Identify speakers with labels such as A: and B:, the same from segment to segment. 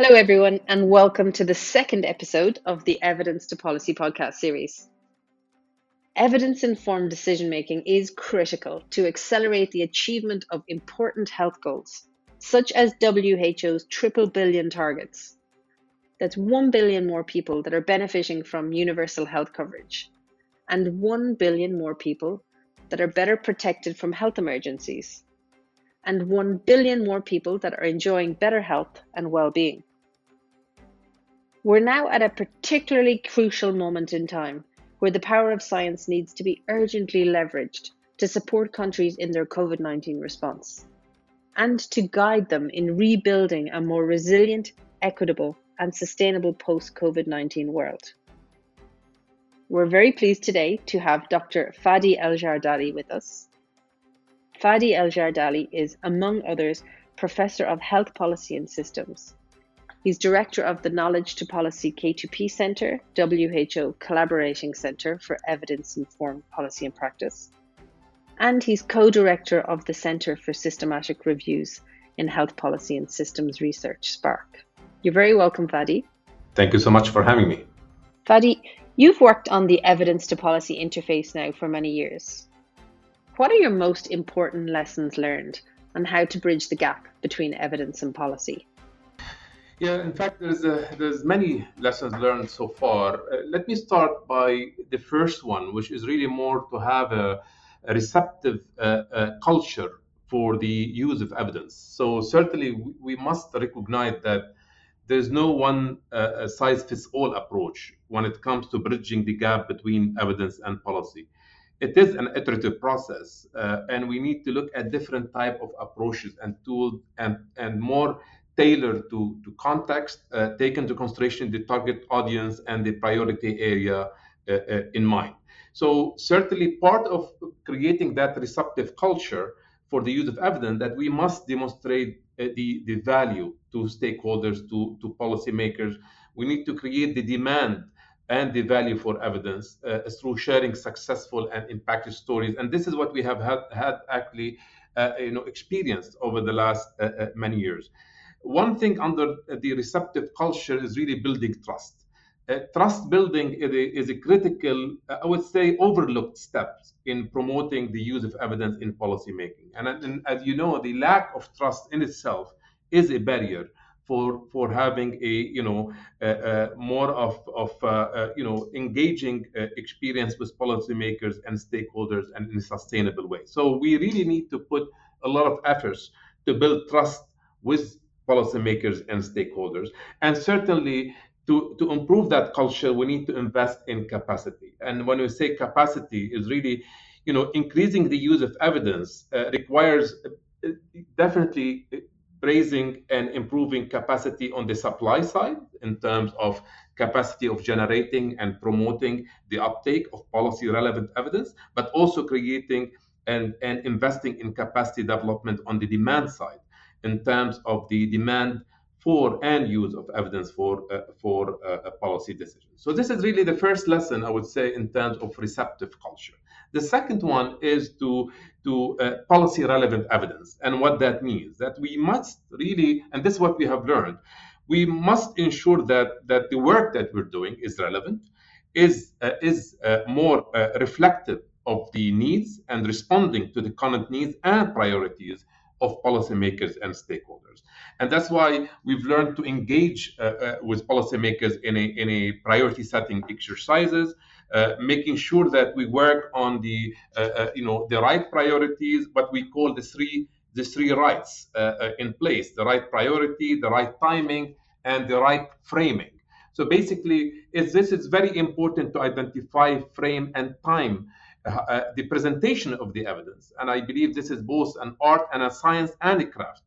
A: Hello, everyone, and welcome to the second episode of the Evidence to Policy podcast series. Evidence informed decision making is critical to accelerate the achievement of important health goals, such as WHO's triple billion targets. That's 1 billion more people that are benefiting from universal health coverage, and 1 billion more people that are better protected from health emergencies, and 1 billion more people that are enjoying better health and well being. We're now at a particularly crucial moment in time where the power of science needs to be urgently leveraged to support countries in their COVID 19 response and to guide them in rebuilding a more resilient, equitable, and sustainable post COVID 19 world. We're very pleased today to have Dr. Fadi El Jardali with us. Fadi El Jardali is, among others, Professor of Health Policy and Systems He's director of the Knowledge to Policy K2P Centre, WHO Collaborating Centre for Evidence Informed Policy and Practice. And he's co director of the Centre for Systematic Reviews in Health Policy and Systems Research, SPARK. You're very welcome, Fadi.
B: Thank you so much for having me.
A: Fadi, you've worked on the evidence to policy interface now for many years. What are your most important lessons learned on how to bridge the gap between evidence and policy?
B: Yeah, in fact, there's a, there's many lessons learned so far. Uh, let me start by the first one, which is really more to have a, a receptive uh, uh, culture for the use of evidence. So certainly, we, must recognize that there's no one uh, size fits all approach when it comes to bridging the gap between evidence and policy. It is an iterative process, uh, and we need to look at different type of approaches and tools and and more tailored to, to context, uh, take into consideration the target audience and the priority area uh, uh, in mind. So certainly part of creating that receptive culture for the use of evidence that we must demonstrate uh, the, the value to stakeholders, to, to policymakers. We need to create the demand and the value for evidence uh, through sharing successful and impactful stories. And this is what we have had, had actually uh, you know, experienced over the last many years. One thing under the receptive culture is really building trust. Uh, trust building is a, is a critical, uh, I would say, overlooked step in promoting the use of evidence in policymaking. And, and as you know, the lack of trust in itself is a barrier for for having a you know uh, uh, more of of uh, uh you know engaging experience with policymakers and stakeholders and in a sustainable way. So we really need to put a lot of efforts to build trust with policymakers and stakeholders. And certainly, to, to improve that culture, we need to invest in capacity. And when we say capacity, is really, you know, increasing the use of evidence uh, requires uh, definitely raising and improving capacity on the supply side in terms of capacity of generating and promoting the uptake of policy relevant evidence, but also creating and, and investing in capacity development on the demand side in terms of the demand for and use of evidence for uh, for uh, a policy decision. So this is really the first lesson I would say in terms of receptive culture. The second one is to to uh, policy relevant evidence, and what that means that we must really, and this is what we have learned, we must ensure that that the work that we're doing is relevant, is uh, is uh, more uh, reflective of the needs and responding to the current needs and priorities of policymakers and stakeholders. And that's why we've learned to engage uh, uh, with policymakers in a, in a priority setting exercises, uh, making sure that we work on the, uh, uh, you know, the right priorities, what we call the three, the three rights uh, in place, the right priority, the right timing, and the right framing. So basically, is this is very important to identify frame and time uh, the presentation of the evidence. And I believe this is both an art and a science and a craft.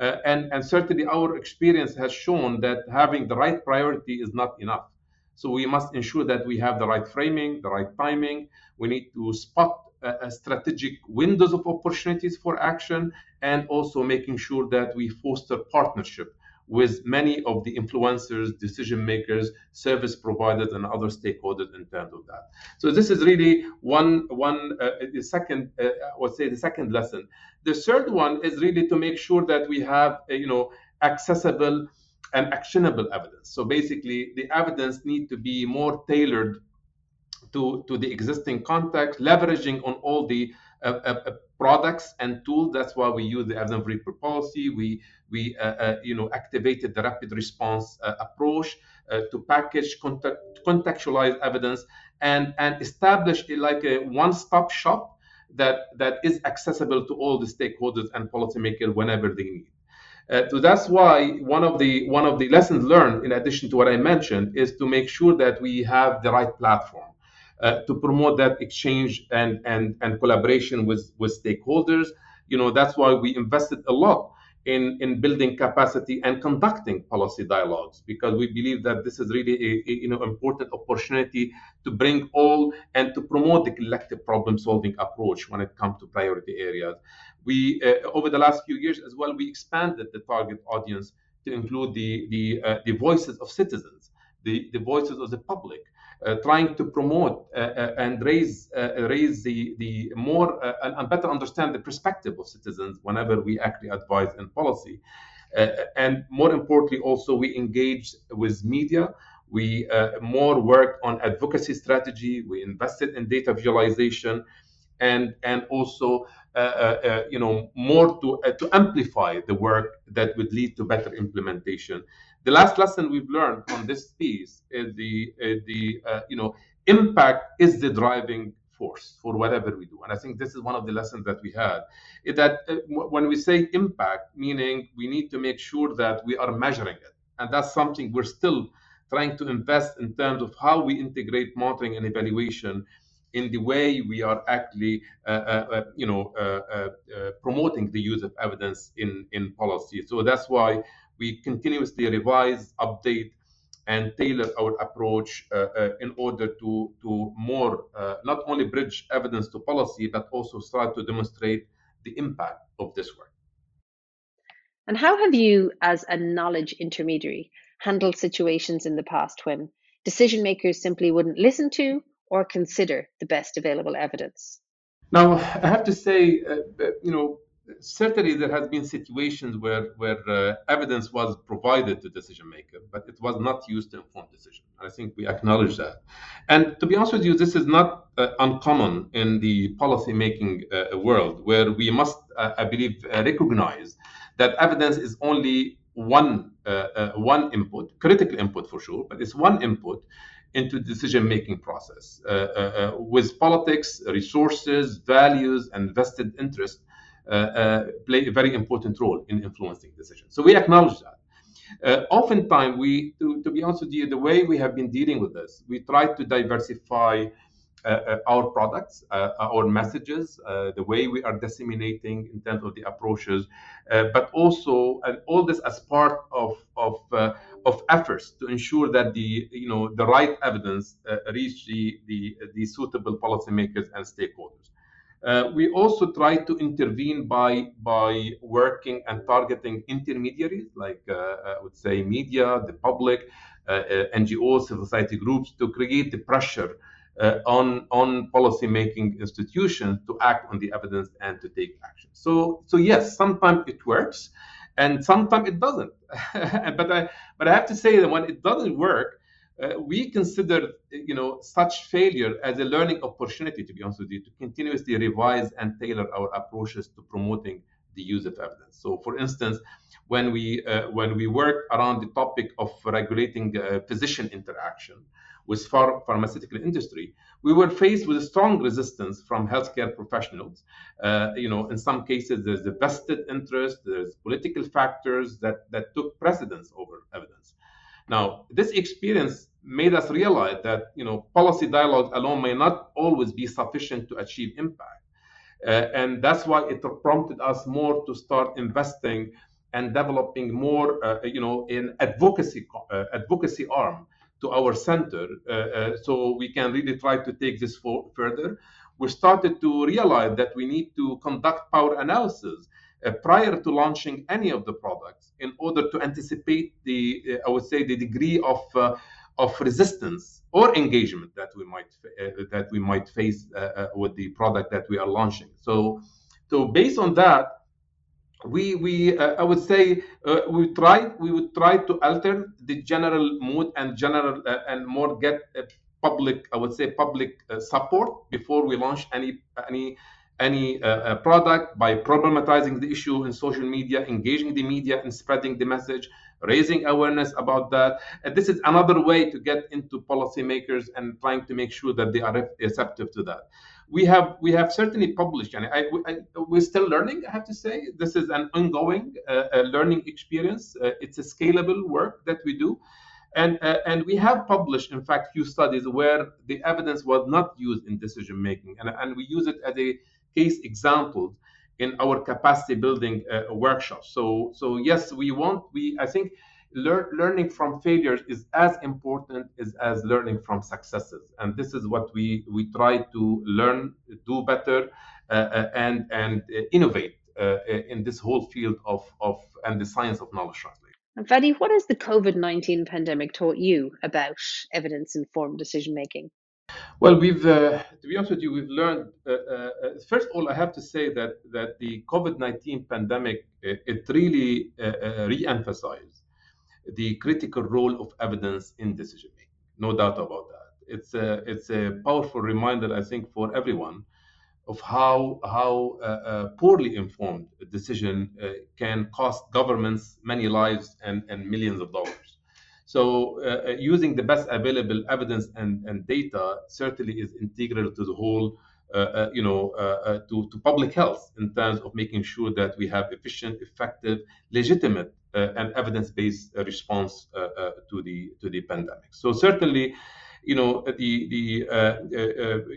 B: Uh, and, and certainly our experience has shown that having the right priority is not enough. So we must ensure that we have the right framing, the right timing. We need to spot uh, strategic windows of opportunities for action and also making sure that we foster partnership with many of the influencers, decision makers, service providers, and other stakeholders in terms of that. So this is really one one uh, the second uh, I would say the second lesson. The third one is really to make sure that we have uh, you know accessible and actionable evidence. So basically, the evidence need to be more tailored to, to the existing context, leveraging on all the uh, uh, uh products and tools. That's why we use the evidence report policy. We we uh, uh, you know activated the rapid response uh, approach to package context, contextualize evidence and and establish a, like a one-stop shop that that is accessible to all the stakeholders and policymakers whenever they need. Uh, so that's why one of the one of the lessons learned, in addition to what I mentioned, is to make sure that we have the right platform uh, to promote that exchange and and and collaboration with with stakeholders. You know that's why we invested a lot in, in building capacity and conducting policy dialogues because we believe that this is really a, a, you know important opportunity to bring all and to promote the collective problem solving approach when it comes to priority areas we uh, over the last few years as well we expanded the target audience to include the the, uh, the voices of citizens the, the voices of the public trying to promote uh, uh, and raise raise the the more and better understand the perspective of citizens whenever we actually advise in policy. and more importantly, also we engage with media. We more work on advocacy strategy. We invested in data visualization and and also uh, uh, you know more to uh, to amplify the work that would lead to better implementation the last lesson we've learned on this piece is the the uh, you know impact is the driving force for whatever we do and i think this is one of the lessons that we had is that uh, when we say impact meaning we need to make sure that we are measuring it and that's something we're still trying to invest in terms of how we integrate monitoring and evaluation in the way we are actually, uh, uh, uh you know, uh, uh, promoting the use of evidence in in policy. So that's why we continuously revise, update, and tailor our approach uh, uh, in order to, to more uh, not only bridge evidence to policy, but also start to demonstrate the impact of this work.
A: And how have you, as a knowledge intermediary, handled situations in the past when decision makers simply wouldn't listen to or consider the best available evidence?
B: Now, I have to say, uh, you know, certainly there has been situations where where uh, evidence was provided to decision maker but it was not used to inform decision. I think we acknowledge that. And to be honest with you this is not uh, uncommon in the policy making uh, world where we must uh, i believe uh, recognize that evidence is only one uh, one input critical input for sure but it's one input into decision making process with politics resources values and vested interest play a very important role in influencing decisions. So we acknowledge that. Uh, oftentimes, we, to, to, be honest with you, the way we have been dealing with this, we try to diversify uh, uh, our products, uh, our messages, the way we are disseminating in terms of the approaches, but also all this as part of of of efforts to ensure that the you know the right evidence reach the, the the suitable policymakers and stakeholders. Uh, we also try to intervene by by working and targeting intermediaries, like uh, I would say media, the public, uh, uh NGOs, civil society groups, to create the pressure uh, on on policy making institutions to act on the evidence and to take action. So so yes, sometimes it works, and sometimes it doesn't. but I but I have to say that when it doesn't work, uh, we consider you know such failure as a learning opportunity to be honest with you to continuously revise and tailor our approaches to promoting the use of evidence. So for instance when we uh, when we work around the topic of regulating uh, physician interaction with ph- pharmaceutical industry we were faced with a strong resistance from healthcare professionals. Uh, you know in some cases there's a vested interest there's political factors that that took precedence over evidence now, this experience made us realize that you know policy dialogue alone may not always be sufficient to achieve impact, uh, and that's why it prompted us more to start investing and developing more, uh, you know, in advocacy uh, advocacy arm to our center, uh, uh, so we can really try to take this for, further. We started to realize that we need to conduct power analysis prior to launching any of the products in order to anticipate the, uh, I would say, the degree of uh, of resistance or engagement that we might uh, that we might face uh, uh, with the product that we are launching. So, so based on that, we we uh, I would say uh, we try we would try to alter the general mood and general uh, and more get public I would say public uh, support before we launch any any any uh, product by problematizing the issue in social media, engaging the media and spreading the message, raising awareness about that. And this is another way to get into policymakers and trying to make sure that they are receptive to that. We have we have certainly published and I, I, we're still learning i have to say. This is an ongoing uh, learning experience. Uh, it's a scalable work that we do. And uh, and we have published in fact few studies where the evidence was not used in decision making and, and we use it as a case example in our capacity building uh, workshops so so yes we want we i think lear- learning from failures is as important as, as learning from successes. And this is what we, we try to learn, do better, uh, uh and, and uh, innovate uh, in this whole field of, of and the science of knowledge translation.
A: And Fadi, what has the COVID 19 pandemic taught you about evidence informed decision making?
B: Well, we've, uh, to be honest with you, we've learned. Uh, uh, first of all, I have to say that that the COVID nineteen pandemic it really re-emphasized the critical role of evidence in decision making. No doubt about that. It's a, it's a powerful reminder, I think, for everyone of how, how uh, uh, poorly informed decision uh, can cost governments many lives and, and millions of dollars. So, uh, uh, using the best available evidence and, and data certainly is integral to the whole uh, you know, uh, to, to public health in terms of making sure that we have efficient, effective, legitimate uh, and evidence-based uh, response uh, to the to the pandemic. So certainly, you know, the the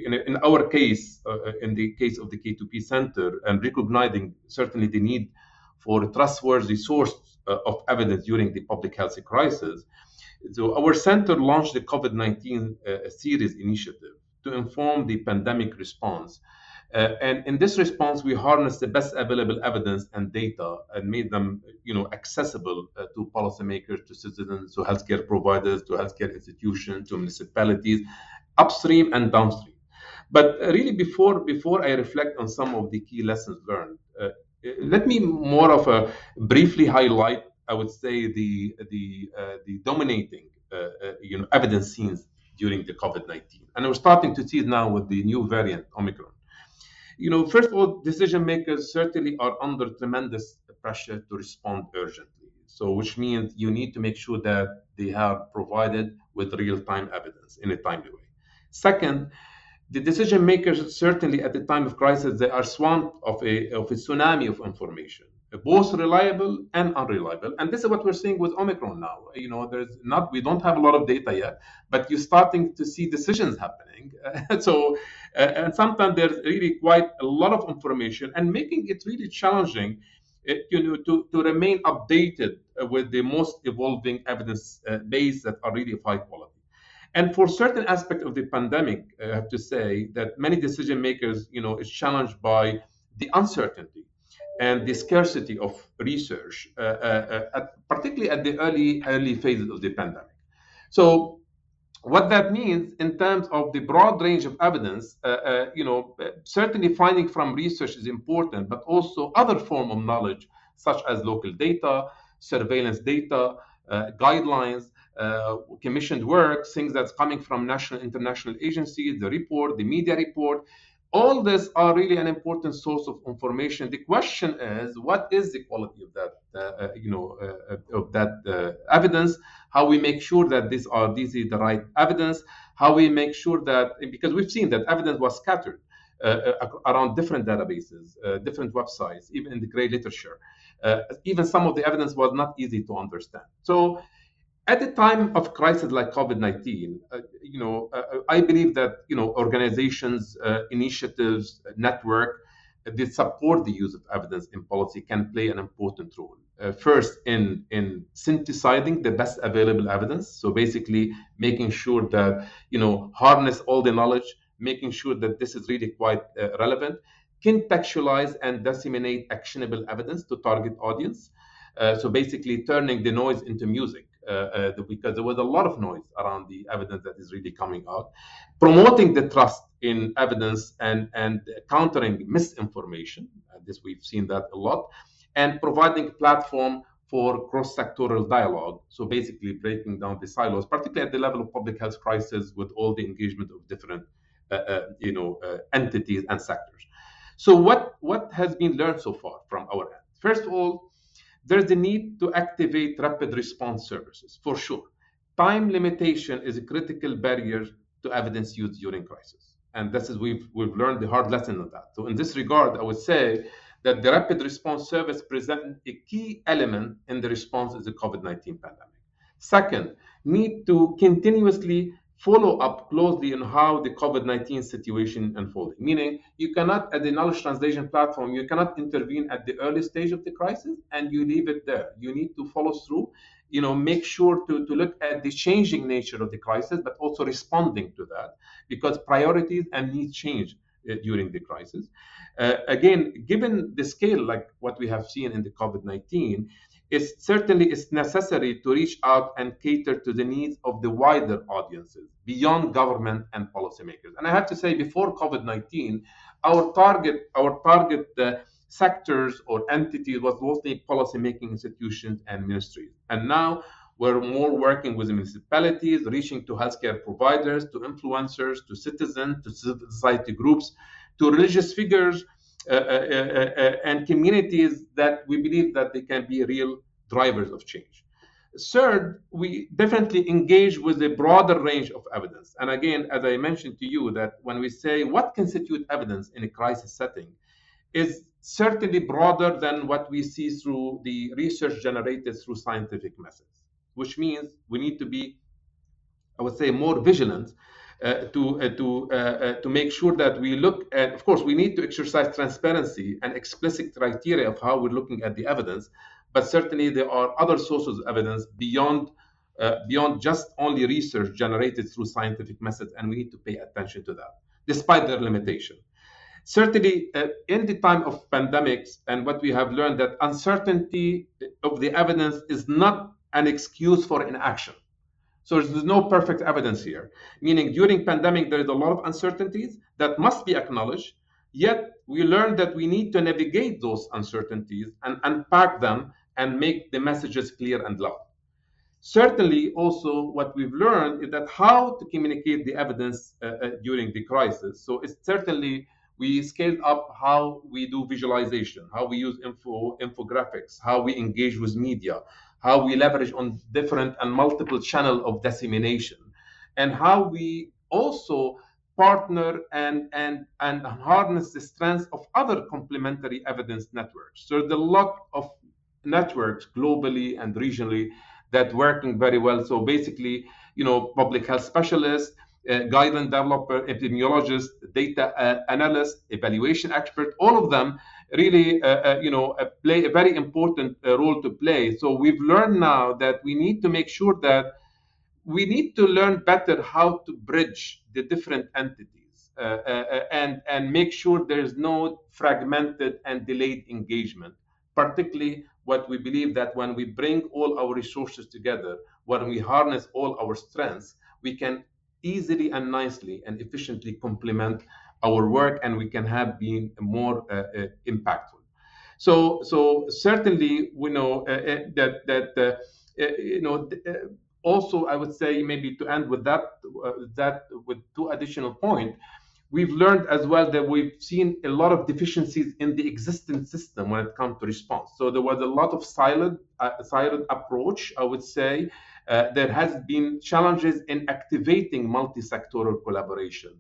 B: in, in, our case, in the case of the K2P Center, and recognizing certainly the need for trustworthy source of evidence during the public health crisis. So our center launched the COVID-19 series initiative to inform the pandemic response uh, and in this response, we harnessed the best available evidence and data and made them, you know, accessible uh, to policymakers, to citizens, to healthcare providers, to healthcare institutions, to municipalities, upstream and downstream. But really, before before I reflect on some of the key lessons learned, uh, let me more of a briefly highlight. I would say the the uh, the dominating, uh, uh, you know, evidence scenes during the COVID-19, and we're starting to see it now with the new variant Omicron you know, first of all, decision makers certainly are under tremendous pressure to respond urgently. So, which means you need to make sure that they are provided with real-time evidence in a timely way. Second, the decision makers certainly at the time of crisis they are swamped of a, of a tsunami of information both reliable and unreliable. And this is what we're seeing with omicron now. You know there's not we don't have a lot of data yet but you're starting to see decisions happening. So uh, and sometimes there's really quite a lot of information and making it really challenging uh, you know to, to remain updated with the most evolving evidence uh, base that are really high quality and for certain aspect of the pandemic i have to say that many decision makers you know is challenged by the uncertainty and the scarcity of research, uh, uh, uh, at, particularly at the early early phases of the pandemic. So, what that means in terms of the broad range of evidence, uh, uh, you know, certainly finding from research is important, but also other form of knowledge such as local data, surveillance data, uh, commissioned work, things that's coming from national, international agencies, the report, the media report all these are really an important source of information. The question is, what is the quality of that, uh, uh you know, uh, of that uh, evidence? How we make sure that these are these is the right evidence? How we make sure that because we've seen that evidence was scattered uh, around different databases, different websites, even in the gray literature. even some of the evidence was not easy to understand. So at the time of crisis like COVID-19, uh, you know, uh, I believe that you know organizations, uh, initiatives, network that support the use of evidence in policy can play an important role. Uh, first, in in synthesizing the best available evidence, so basically making sure that you know harness all the knowledge, making sure that this is really quite uh, relevant, contextualize and disseminate actionable evidence to target audience. Uh, so basically, turning the noise into music uh, uh, because there was a lot of noise around the evidence that is really coming out. Promoting the trust in evidence and, and countering misinformation. Uh, this we've seen that a lot. and providing a platform for cross-sectoral dialogue. So basically breaking down the silos, particularly at the level of public health crisis with all the engagement of different uh, uh, you know, uh, entities and sectors. So what, what has been learned so far from our end? First of all, there's the need to activate rapid response services, for sure. Time limitation is a critical barrier to evidence use during crisis. And this is we've we've learned the hard lesson of that. So in this regard, I would say that the rapid response service present a key element in the response to the COVID-19 pandemic. Second, need to continuously follow up closely on how the COVID-19 situation unfolding. Meaning, you cannot, at the knowledge translation platform, you cannot intervene at the early stage of the crisis and you leave it there. You need to follow through, you know, make sure to, to look at the changing nature of the crisis, but also responding to that because priorities and needs change uh, during the crisis. Uh, again, given the scale like what we have seen in the COVID-19, it certainly is necessary to reach out and cater to the needs of the wider audiences beyond government and policymakers. And I have to say, before COVID-19, our target, our target uh, sectors or entities was mostly policymaking institutions and ministries. And now we're more working with municipalities, reaching to healthcare providers, to influencers, to citizens, to civil society groups, to religious figures, Uh, uh, uh, and communities that we believe that they can be real drivers of change. Third, we definitely engage with a broader range of evidence. And again, as I mentioned to you, that when we say what constitutes evidence in a crisis setting, is certainly broader than what we see through the research generated through scientific methods, which means we need to be, I would say, more vigilant uh, to uh, to uh, to make sure that we look at. Of course, we need to exercise transparency and explicit criteria of how we're looking at the evidence. But certainly, there are other sources of evidence beyond beyond just only research generated through scientific methods, and we need to pay attention to that, despite their limitation certainly uh, in the time of pandemics and what we have learned that uncertainty of the evidence is not an excuse for inaction so there's no perfect evidence here, meaning during pandemic there is a lot of uncertainties that must be acknowledged. Yet we learned that we need to navigate those uncertainties and unpack them and make the messages clear and loud. Certainly, also what we've learned is that how to communicate the evidence uh, uh, during the crisis. So it's certainly we scaled up how we do visualization, how we use info infographics, how we engage with media, how we leverage on different and multiple channel of dissemination, and how we also partner and, and, and harness the strengths of other complementary evidence networks. So there's a lot of networks globally and regionally that working very well. So basically, you know, public health specialists, guideline developer, epidemiologist, data uh, analyst, evaluation expert, all of them really, uh, uh, you know, uh, play a very important role to play. So we've learned now that we need to make sure that we need to learn better how to bridge the different entities and and make sure there is no fragmented and delayed engagement. Particularly, what we believe that when we bring all our resources together, when we harness all our strengths, we can easily and nicely and efficiently complement our work and we can have been more uh, uh, impactful. So, so certainly we know uh, uh that that uh, uh, you know also I would say maybe to end with that that with two additional point. We've learned as well that we've seen a lot of deficiencies in the existing system when it comes to response. So there was a lot of silent, silent approach, I would say. There has been challenges in activating multi-sectoral collaboration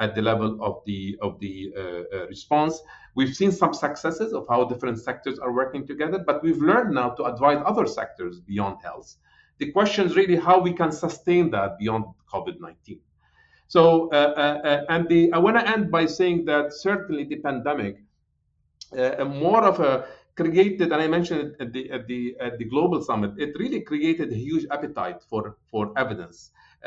B: at the level of the of the uh, uh, response. We've seen some successes of how different sectors are working together, but we've learned now to advise other sectors beyond health. The question is really how we can sustain that beyond COVID-19. So, uh, uh, uh, and the I want to end by saying that certainly the pandemic, uh, more of a created, and I mentioned it at the at the at the global summit, it really created a huge appetite for for evidence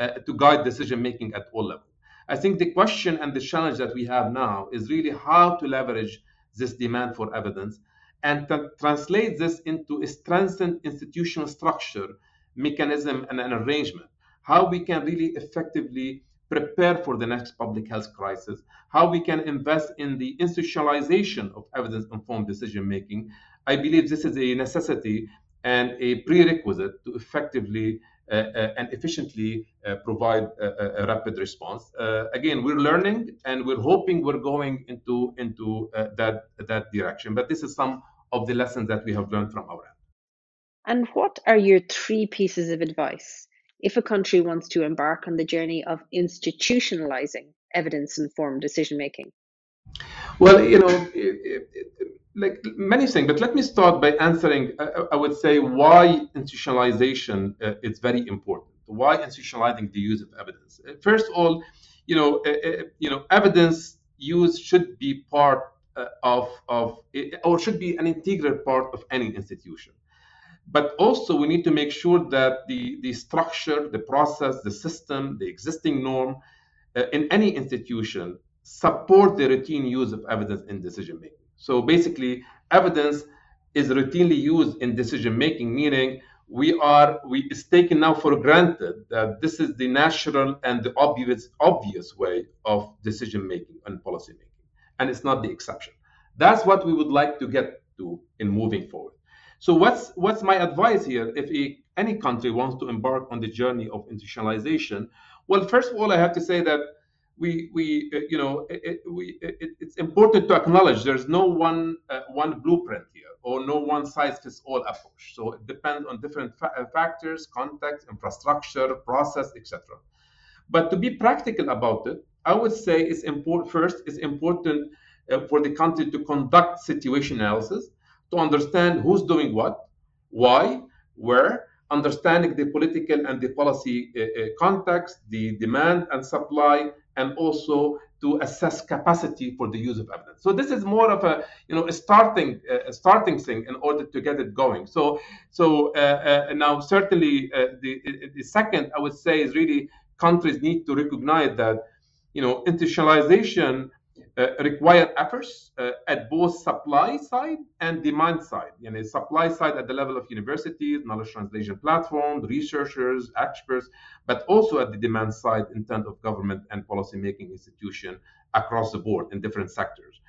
B: uh, to guide decision making at all levels. I think the question and the challenge that we have now is really how to leverage this demand for evidence and to translate this into a strengthened institutional structure, mechanism, and an arrangement. How we can really effectively prepare for the next public health crisis, how we can invest in the institutionalization of evidence informed decision making. I believe this is a necessity and a prerequisite to effectively uh, uh, and efficiently uh, provide a, a, rapid response. again, we're learning and we're hoping we're going into into that that direction. But this is some of the lessons that we have learned from our end.
A: And what are your three pieces of advice if a country wants to embark on the journey of institutionalizing evidence informed decision making?
B: Well, you know, it, it, like many things, but let me start by answering. Uh, I would say why institutionalization uh, is very important. Why institutionalizing the use of evidence? Uh, first of all, you know, uh, uh, you know, evidence use should be part uh, of of or should be an integral part of any institution. But also, we need to make sure that the the structure, the process, the system, the existing norm uh, in any institution support the routine use of evidence in decision making. So basically, evidence is routinely used in decision making, meaning we are we it's taken now for granted that this is the natural and the obvious obvious way of decision making and policy making, and it's not the exception. That's what we would like to get to in moving forward. So what's what's my advice here? If a, any country wants to embark on the journey of institutionalization, well, first of all, I have to say that we we uh, you know it, we it, it's important to acknowledge there's no one uh, one blueprint here or no one size fits all approach. So it depends on different fa- uh, factors context infrastructure process etc but to be practical about it i would say it's important first it's important uh, for the country to conduct situation analysis to understand who's doing what why where understanding the political and the policy uh, uh, context the demand and supply and also to assess capacity for the use of evidence. So this is more of a you know a starting uh, a starting thing in order to get it going. So so uh, uh, now certainly uh, the the second I would say is really countries need to recognize that you know institutionalization require efforts uh, at both supply side and demand side. You know, supply side at the level of universities, knowledge translation platforms, researchers, experts, but also at the demand side in terms of government and policy making institution across the board in different sectors.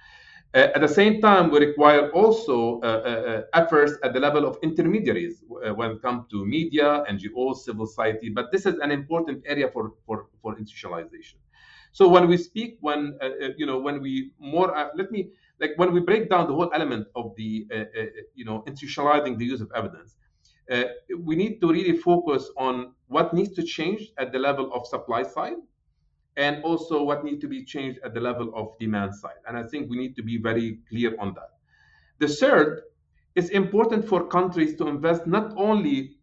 B: Uh, at the same time, we require also uh, uh, efforts at the level of intermediaries uh, when it comes to media, NGOs, civil society. But this is an important area for, for, for institutionalization. So when we speak, when uh, uh, you know, when we more, uh, let me like when we break down the whole element of the uh, uh you know institutionalizing the use of evidence, uh, we need to really focus on what needs to change at the level of supply side, and also what needs to be changed at the level of demand side. And I think we need to be very clear on that. The third, it's important for countries to invest not only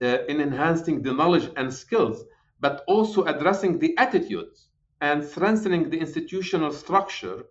B: in enhancing the knowledge and skills, but also addressing the attitudes and strengthening the institutional structure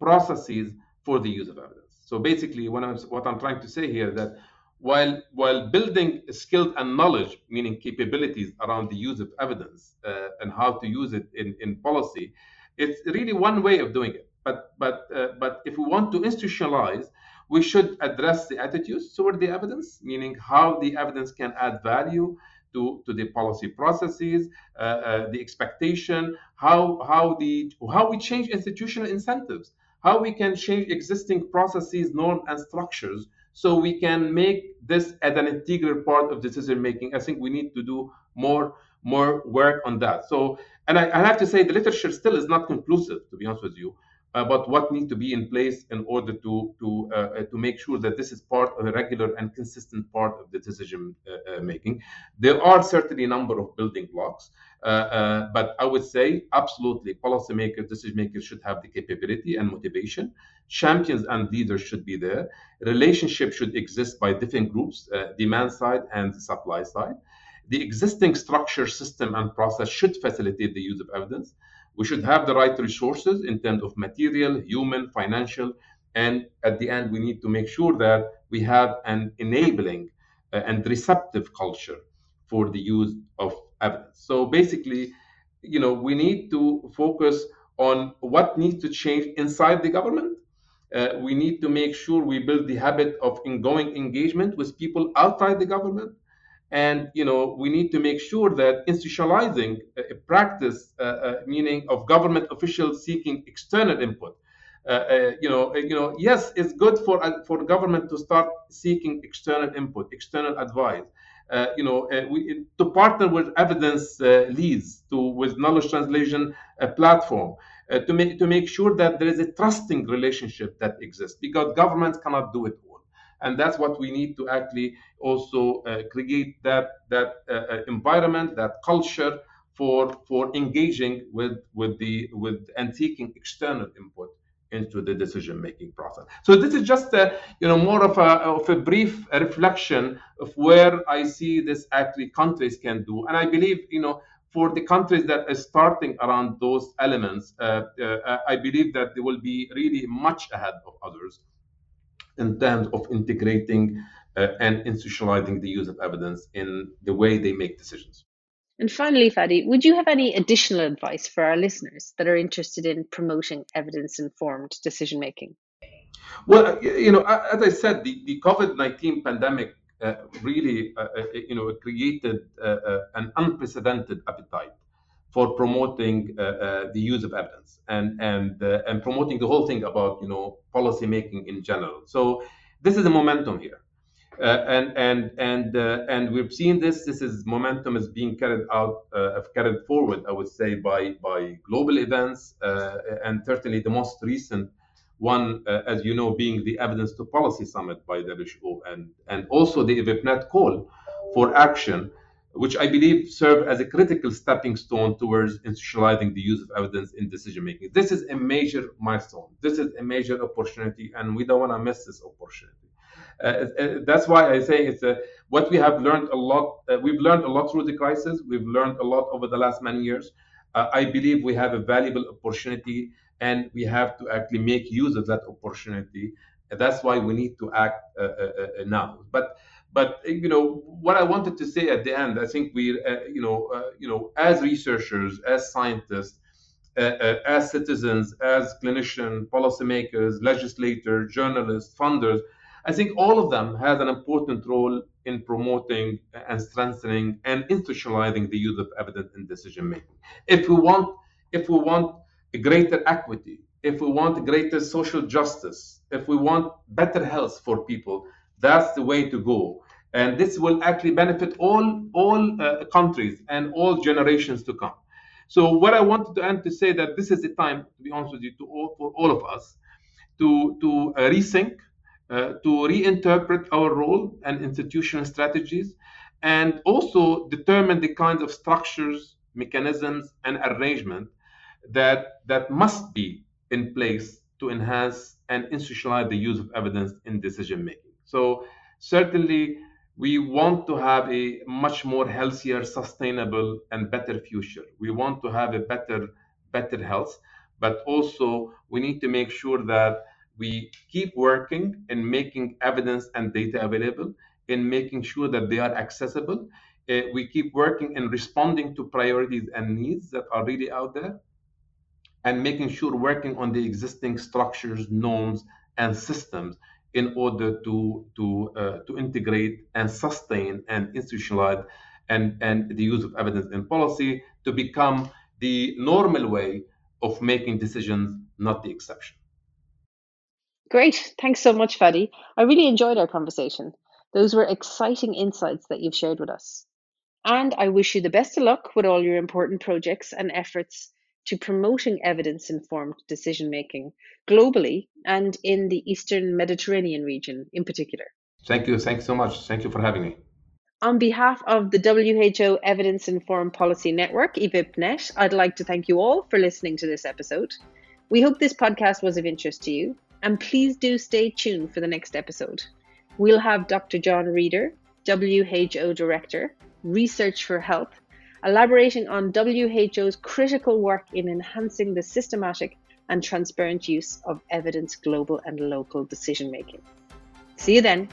B: processes for the use of evidence. So basically, what I'm, what I'm trying to say here that while while building skills and knowledge, meaning capabilities around the use of evidence uh, and how to use it in, in policy, it's really one way of doing it. But but uh, but if we want to institutionalize, we should address the attitudes toward the evidence, meaning how the evidence can add value to, to the policy processes, uh, uh, the expectation, how, how, the, how we change institutional incentives, how we can change existing processes, norms, and structures so we can make this as an integral part of decision making. I think we need to do more more work on that. So, and I, I have to say, the literature still is not conclusive, to be honest with you about what needs to be in place in order to to uh, to make sure that this is part of a regular and consistent part of the decision uh, uh making. There are certainly a number of building blocks, uh, uh, but I would say absolutely policymakers, decision makers should have the capability and motivation. Champions and leaders should be there. Relationship should exist by different groups, uh, demand side and supply side. The existing structure, system, and process should facilitate the use of evidence we should have the right resources in terms of material, human, financial, and at the end, we need to make sure that we have an enabling uh, and receptive culture for the use of evidence. So basically, you know, we need to focus on what needs to change inside the government. Uh, we need to make sure we build the habit of ongoing engagement with people outside the government and you know we need to make sure that institutionalizing a practice, uh, uh, meaning of government officials seeking external input. Uh, uh, you know, you know, yes, it's good for for government to start seeking external input, external advice. Uh, you know, uh, we, to partner with evidence uh, leads, to with knowledge translation platform, to make to make sure that there is a trusting relationship that exists, because governments cannot do it and that's what we need to actually also uh, create that that uh, uh, environment, that culture for for engaging with with the with and seeking external input into the decision making process. So this is just a, you know more of a of a brief reflection of where I see this actually countries can do, and I believe you know for the countries that are starting around those elements, uh, uh, I believe that they will be really much ahead of others in terms of integrating uh, and institutionalizing the use of evidence in the way they make decisions.
A: And finally, Fadi, would you have any additional advice for our listeners that are interested in promoting evidence informed decision making?
B: Well, you know, as I said, the, the COVID 19 pandemic uh, really, uh, uh you know, created uh, uh, an unprecedented appetite for promoting uh, the use of evidence and and and promoting the whole thing about you know policy making in general. So this is a momentum here. Uh, and and and uh, and we've seen this. This is momentum is being carried out, uh, carried forward. I would say by by global events, and certainly the most recent one, as you know, being the Evidence to Policy Summit by WHO, and and also the EVIPNet call for action, which I believe serve as a critical stepping stone towards institutionalizing the use of evidence in decision making. This is a major milestone. This is a major opportunity, and we don't want to miss this opportunity. Uh, uh, that's why I say it's a, what we have learned a lot. Uh, we've learned a lot through the crisis. We've learned a lot over the last many years. I believe we have a valuable opportunity, and we have to actually make use of that opportunity. That's why we need to act now. But but you know what I wanted to say at the end. I think we, uh, you know, uh, you know, as researchers, as scientists, uh, as citizens, as clinicians, policymakers, legislators, journalists, funders, I think all of them has an important role in promoting and strengthening and institutionalizing the use of evidence in decision making. If we want, if we want greater equity, if we want greater social justice, if we want better health for people, that's the way to go. And this will actually benefit all all uh, countries and all generations to come. So what I wanted to end to say that this is the time, to be honest with you, to all, for all of us to to uh, rethink uh, to reinterpret our role and institutional strategies, and also determine the kinds of structures, mechanisms, and arrangement that, that must be in place to enhance and institutionalize the use of evidence in decision making. So, certainly, we want to have a much more healthier, sustainable, and better future. We want to have a better, better health, but also we need to make sure that we keep working in making evidence and data available, in making sure that they are accessible. Uh, we keep working in responding to priorities and needs that are really out there, and making sure working on the existing structures, norms, and systems in order to to uh, to integrate and sustain and institutionalize and and the use of evidence in policy to become the normal way of making decisions, not the exception.
A: Great. Thanks so much, Fadi. I really enjoyed our conversation. Those were exciting insights that you've shared with us. And I wish you the best of luck with all your important projects and efforts to promoting evidence informed decision making globally and in the Eastern Mediterranean region in particular.
B: Thank you. Thanks so much. Thank you for having me.
A: On behalf of the WHO Evidence Informed Policy Network, EVIPNet, I'd like to thank you all for listening to this episode. We hope this podcast was of interest to you and please do stay tuned for the next episode. We'll have Dr. John Reeder, WHO Director, Research for Health, elaborating on WHO's critical work in enhancing the systematic and transparent use of evidence global and local decision making. See you then.